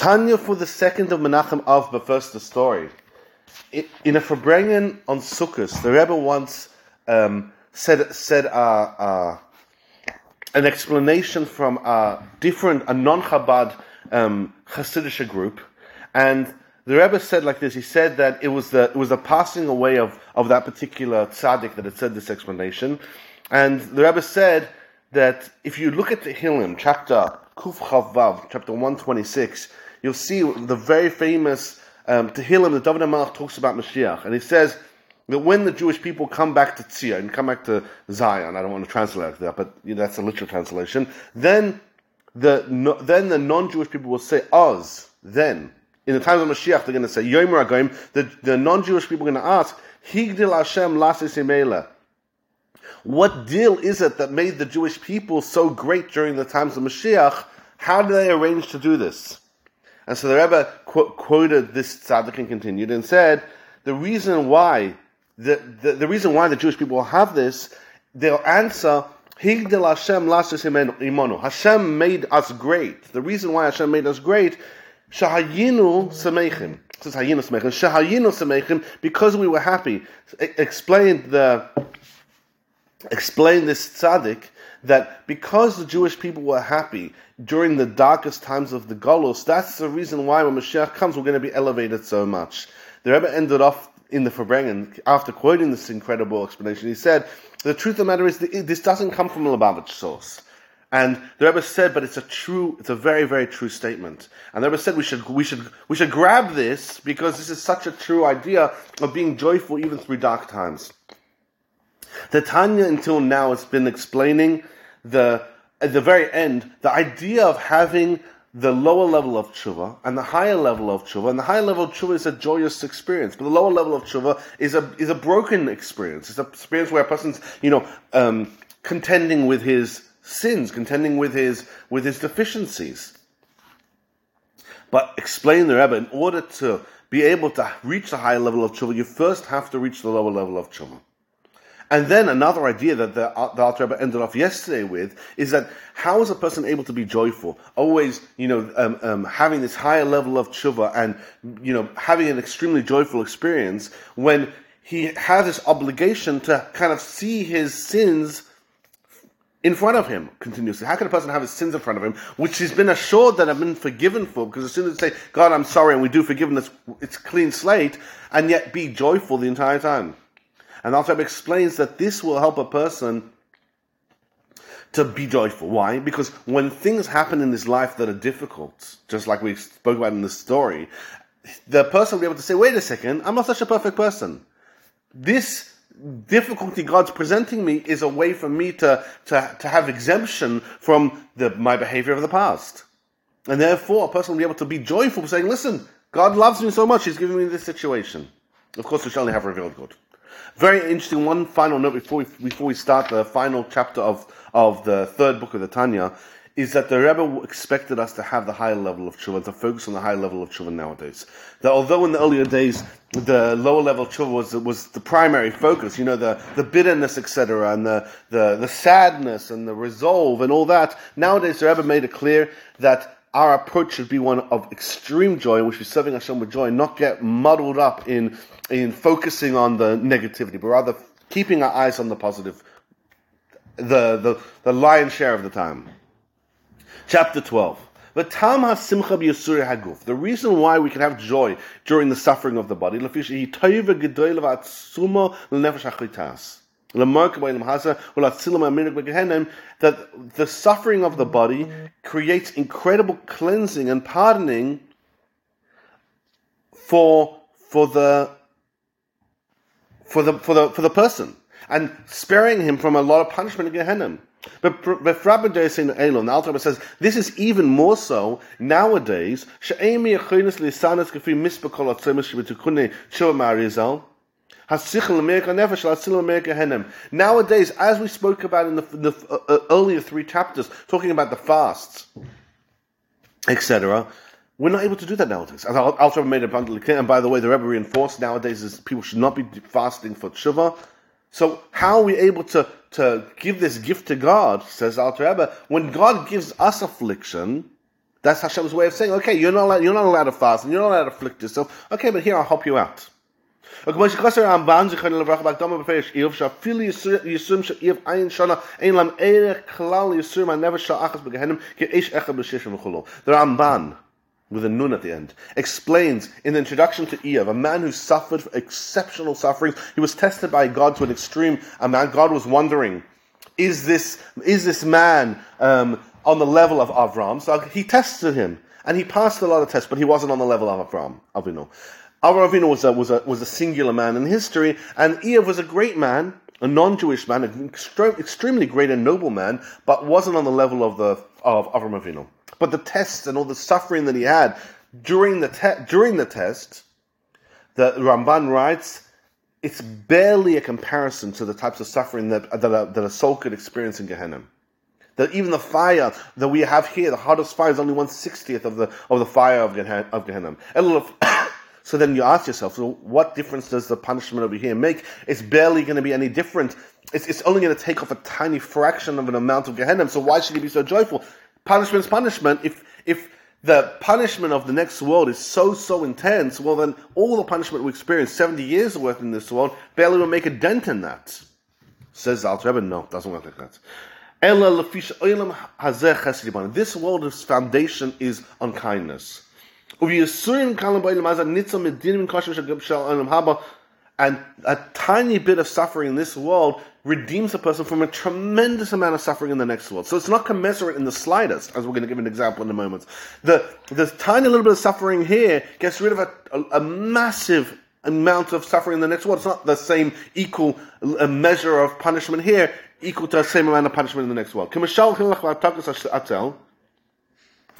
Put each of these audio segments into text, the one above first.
Tanya for the second of Menachem Av, but first the story. In a Farbrengen on Sukkot, the Rebbe once um, said said uh, uh, an explanation from a different, a non-Chabad um, Hasidic group, and the Rebbe said like this. He said that it was the it was the passing away of, of that particular tzaddik that had said this explanation, and the Rebbe said that if you look at the Tehillim, chapter Kuf Chavav, chapter one twenty six, you'll see the very famous um, Tehillim that David HaMelech talks about Mashiach, and he says that when the Jewish people come back to Tzia and come back to Zion, I don't want to translate that, but you know, that's a literal translation. Then the no, then the non-Jewish people will say Oz. Then in the time of Mashiach, they're going to say Yomer Agoim. The, the non-Jewish people are going to ask Higdil Hashem Lasis What deal is it that made the Jewish people so great during the times of Mashiach? How did they arrange to do this? And so the Rebbe qu- quoted this tzaddik and continued and said, the reason why the, the, the reason why the Jewish people have this, they'll answer, Higdel Hashem imonu. Hashem made us great. The reason why Hashem made us great, Shahayinu Samechim. Says Hayinu Samechim. Shahayinu Samechim, because we were happy. Explained the, explained this tzaddik that because the Jewish people were happy during the darkest times of the Golos, that's the reason why when Mashiach comes, we're going to be elevated so much. The Rebbe ended off in the Farbrengen, after quoting this incredible explanation, he said, the truth of the matter is this doesn't come from a Lubavitch source. And the Rebbe said, but it's a true, it's a very, very true statement. And the Rebbe said we should, we should, we should grab this because this is such a true idea of being joyful even through dark times. The Tanya until now has been explaining the, at the very end, the idea of having the lower level of tshuva and the higher level of tshuva. And the higher level of tshuva is a joyous experience, but the lower level of tshuva is a is a broken experience. It's an experience where a person's you know um, contending with his sins, contending with his with his deficiencies. But explain the Rebbe, in order to be able to reach the higher level of tshuva, you first have to reach the lower level of tshuva. And then another idea that the, uh, the Alter Rebbe ended off yesterday with is that how is a person able to be joyful? Always, you know, um, um, having this higher level of tshuva and, you know, having an extremely joyful experience when he has this obligation to kind of see his sins in front of him continuously. How can a person have his sins in front of him, which he's been assured that have been forgiven for? Because as soon as they say, God, I'm sorry, and we do forgiveness, it's clean slate, and yet be joyful the entire time. And Alter explains that this will help a person to be joyful. Why? Because when things happen in this life that are difficult, just like we spoke about in the story, the person will be able to say, wait a second, I'm not such a perfect person. This difficulty God's presenting me is a way for me to, to, to have exemption from the, my behavior of the past. And therefore, a person will be able to be joyful, saying, listen, God loves me so much, He's giving me this situation. Of course, we shall only have revealed good. Very interesting. One final note before we, before we start the final chapter of, of the third book of the Tanya is that the Rebbe expected us to have the higher level of tshuva, to focus on the higher level of tshuva nowadays. That although in the earlier days the lower level tshuva was, was the primary focus, you know, the, the bitterness, etc., and the, the, the sadness and the resolve and all that, nowadays the Rebbe made it clear that our approach should be one of extreme joy, in which we're serving Hashem with joy, and not get muddled up in in focusing on the negativity, but rather keeping our eyes on the positive, the the, the lion's share of the time. Chapter twelve. The The reason why we can have joy during the suffering of the body, that the suffering of the body creates incredible cleansing and pardoning for for the for the for the for the person and sparing him from a lot of punishment in Gehenna. But the Alter says this is even more so nowadays. Nowadays, as we spoke about in the, the uh, uh, earlier three chapters, talking about the fasts, etc., we're not able to do that nowadays. As Alter made abundantly clear, and by the way, the Rebbe reinforced nowadays is people should not be fasting for tshuva. So how are we able to, to give this gift to God, says Alter Rebbe, when God gives us affliction, That's Hashem's way of saying, okay, you're not allowed, you're not allowed to fast and you're not allowed to afflict yourself. Okay, but here I'll help you out. Und כמו שכנסר with a nun at the end, explains in the introduction to Iyov, a man who suffered exceptional sufferings, he was tested by God to an extreme amount. God was wondering, is this, is this man um, on the level of Avram? So he tested him. And he passed a lot of tests, but he wasn't on the level of Avram, Avinu. Avram Avinu was a, was a, was a singular man in history, and Iyov was a great man, a non-Jewish man, an extremely great and noble man, but wasn't on the level of the of Avram Avinu. But the tests and all the suffering that he had during the te- during the test, the Ramban writes, it's barely a comparison to the types of suffering that that a, that a soul could experience in Gehenna. That even the fire that we have here, the hottest fire, is only one sixtieth of the of the fire of Gehenna. Of Gehenna. So then you ask yourself, so what difference does the punishment over here make? It's barely going to be any different. It's, it's only going to take off a tiny fraction of an amount of Gehenna. So why should he be so joyful? Punishment's punishment. If if the punishment of the next world is so so intense, well then all the punishment we experience seventy years worth in this world barely will make a dent in that. Says Alter Rebbe, no, doesn't work like that. This world's foundation is on kindness. And a tiny bit of suffering in this world redeems a person from a tremendous amount of suffering in the next world. So it's not commensurate in the slightest, as we're going to give an example in a moment. The, the tiny little bit of suffering here gets rid of a, a, a massive amount of suffering in the next world. It's not the same equal measure of punishment here, equal to the same amount of punishment in the next world.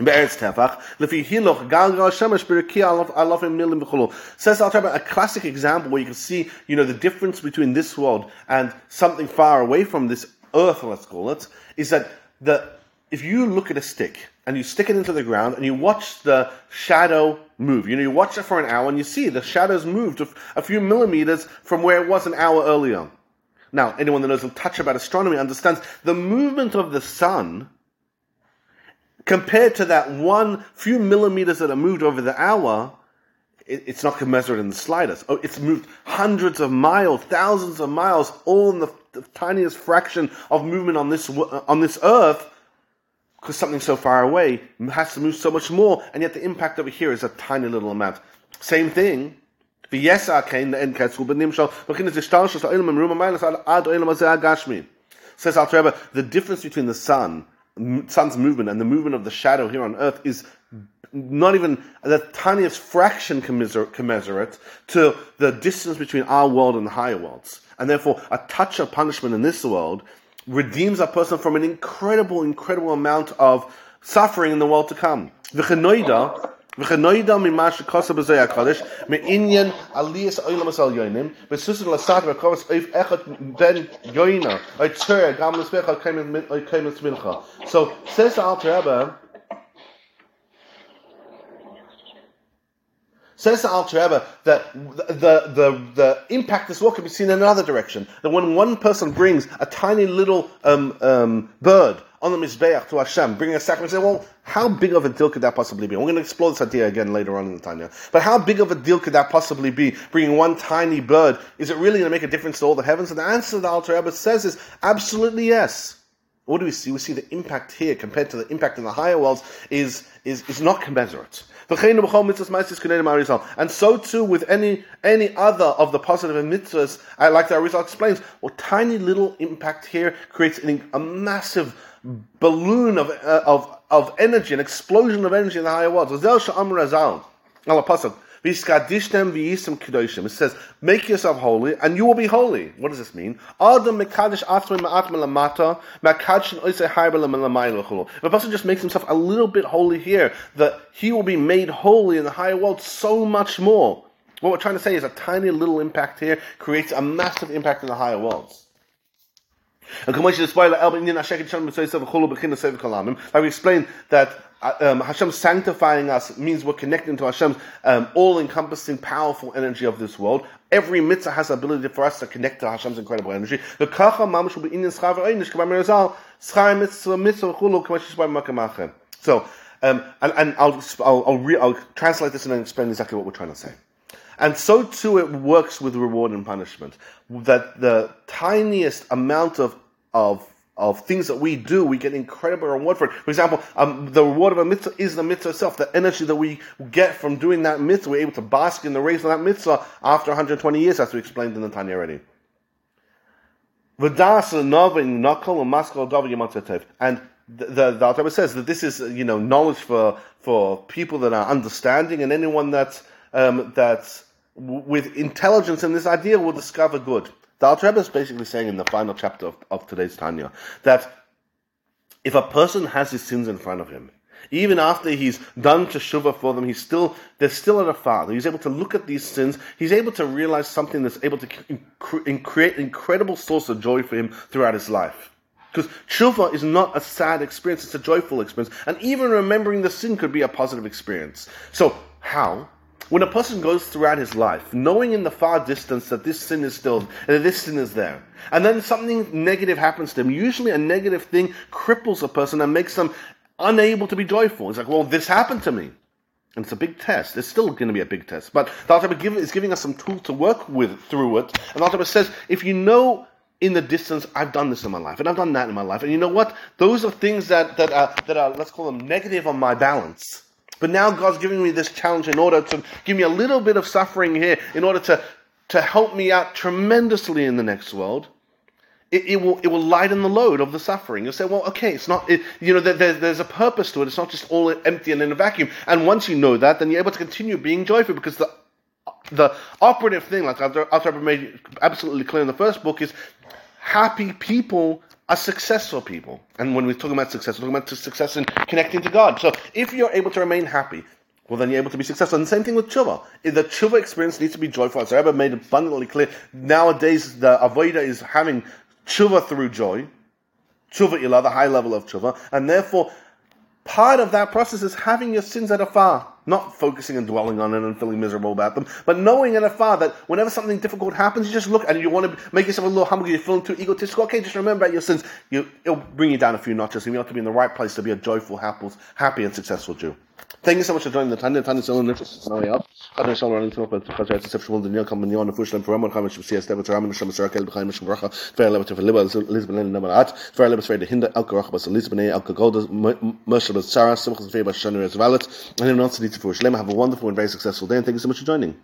Be'eretz Tefach, lefi hiloch gal gal shemesh alafim milim. Says a classic example where you can see, you know, the difference between this world and something far away from this earth, let's call it, is that the, if you look at a stick and you stick it into the ground and you watch the shadow move, you know, you watch it for an hour and you see the shadow's moved a few millimeters from where it was an hour earlier. Now, anyone that knows a touch about astronomy understands the movement of the sun compared to that one few millimeters that are moved over the hour, it, it's not commensurate in the slightest. Oh, it's moved hundreds of miles, thousands of miles, all in the, the tiniest fraction of movement on this on this earth. Because something so far away has to move so much more, and yet the impact over here is a tiny little amount. Same thing. Says Al the difference between the sun sun's movement and the movement of the shadow here on earth is not even the tiniest fraction commensurate to the distance between our world and the higher worlds. And therefore, a touch of punishment in this world redeems a person from an incredible, incredible amount of suffering in the world to come. וכנוידע ממה שקוסה בזה הקודש, מעניין עליאס אוילמס על יוינים, בסוסת לסעת וקובס אוף אחד בן יוינה, אי צר, גם לסמך על קיימס מלכה. So, says the Alter Rebbe, Says the Alter Rebbe that the, the, the impact this world can be seen in another direction. That when one person brings a tiny little um, um, bird on the Mizbeach to Hashem, bringing a sacrifice, say, well, how big of a deal could that possibly be? we're going to explore this idea again later on in the Tanya. But how big of a deal could that possibly be, bringing one tiny bird? Is it really going to make a difference to all the heavens? And the answer the Alter Rebbe says is absolutely yes. What do we see? We see the impact here compared to the impact in the higher worlds is, is, is not commensurate. And so too with any any other of the positive mitzvahs, like the Arizal explains, well, tiny little impact here creates a massive balloon of, uh, of, of energy, an explosion of energy in the higher worlds. It says, make yourself holy, and you will be holy. What does this mean? If a person just makes himself a little bit holy here, that he will be made holy in the higher world so much more. What we're trying to say is a tiny little impact here creates a massive impact in the higher worlds. And like we explained that uh, um, Hashem sanctifying us means we're connecting to Hashem's um, all-encompassing, powerful energy of this world. Every mitzvah has the ability for us to connect to Hashem's incredible energy. The kacha will be in So Um, and, and I'll, I'll, I'll, re- I'll translate this and then explain exactly what we're trying to say. And so too it works with reward and punishment. That the tiniest amount of, of of things that we do, we get incredible reward for it. For example, um, the reward of a mitzvah is the mitzvah itself. The energy that we get from doing that mitzvah, we're able to bask in the rays of that mitzvah after 120 years, as we explained in the Tanya already. And the, the, the says that this is, you know, knowledge for, for people that are understanding and anyone that's, um, that's with intelligence and this idea will discover good. The Alter Rebbe is basically saying in the final chapter of, of today's Tanya that if a person has his sins in front of him, even after he's done teshuva for them, he's still they're still at a father. He's able to look at these sins. He's able to realize something that's able to create an incredible source of joy for him throughout his life. Because tshuva is not a sad experience; it's a joyful experience, and even remembering the sin could be a positive experience. So, how? When a person goes throughout his life, knowing in the far distance that this sin is still, that this sin is there, and then something negative happens to him, usually a negative thing cripples a person and makes them unable to be joyful. It's like, well, this happened to me. And it's a big test. It's still going to be a big test. But the Alter is giving us some tools to work with through it. And the Alter says, if you know in the distance, I've done this in my life, and I've done that in my life, and you know what? Those are things that, that, are, that are, let's call them negative on my balance. But now God's giving me this challenge in order to give me a little bit of suffering here, in order to, to help me out tremendously in the next world. It, it, will it will lighten the load of the suffering. You'll say, well, okay, it's not it, you know there, there's a purpose to it. It's not just all empty and in a vacuum. And once you know that, then you're able to continue being joyful because the the operative thing, like after after I've made absolutely clear in the first book, is happy people are successful people. And when we're talking about success, we're talking about success in connecting to God. So if you're able to remain happy, well, then you're able to be successful. And the same thing with tshuva. The tshuva experience needs to be joyful. As Rebbe made abundantly clear, nowadays the avodah is having tshuva through joy. Tshuva ilah, the high level of tshuva. And therefore, part of that process is having your sins at afar. Not focusing and dwelling on it and feeling miserable about them, but knowing in a far that whenever something difficult happens, you just look and you want to make yourself a little humble, you're feeling too egotistical. Okay, just remember your sins. You, it'll bring you down a few notches, and you have to be in the right place to be a joyful, happy, and successful Jew. Thank you so much for joining the Tanya. Tanya Silon Nifus Scenario. Chadar Shalom Ranim Tzimach Bet Chadar Etzef Shmuel Daniel Kam Benyon Nefush Lem Furam Cham Shim Siyas Devet Ram Nisham Sarah Kel B'Chaim Mishim Bracha Levet Fer Liba Elizabeth Len Namarat Fer Levet Fer Dehinda El Karach Bas Elizabeth El Kagoda Moshe Bas Sarah Simchas Fer Bas Shani Rezvalet and in answer to Have a wonderful and very successful day and thank you so much for joining.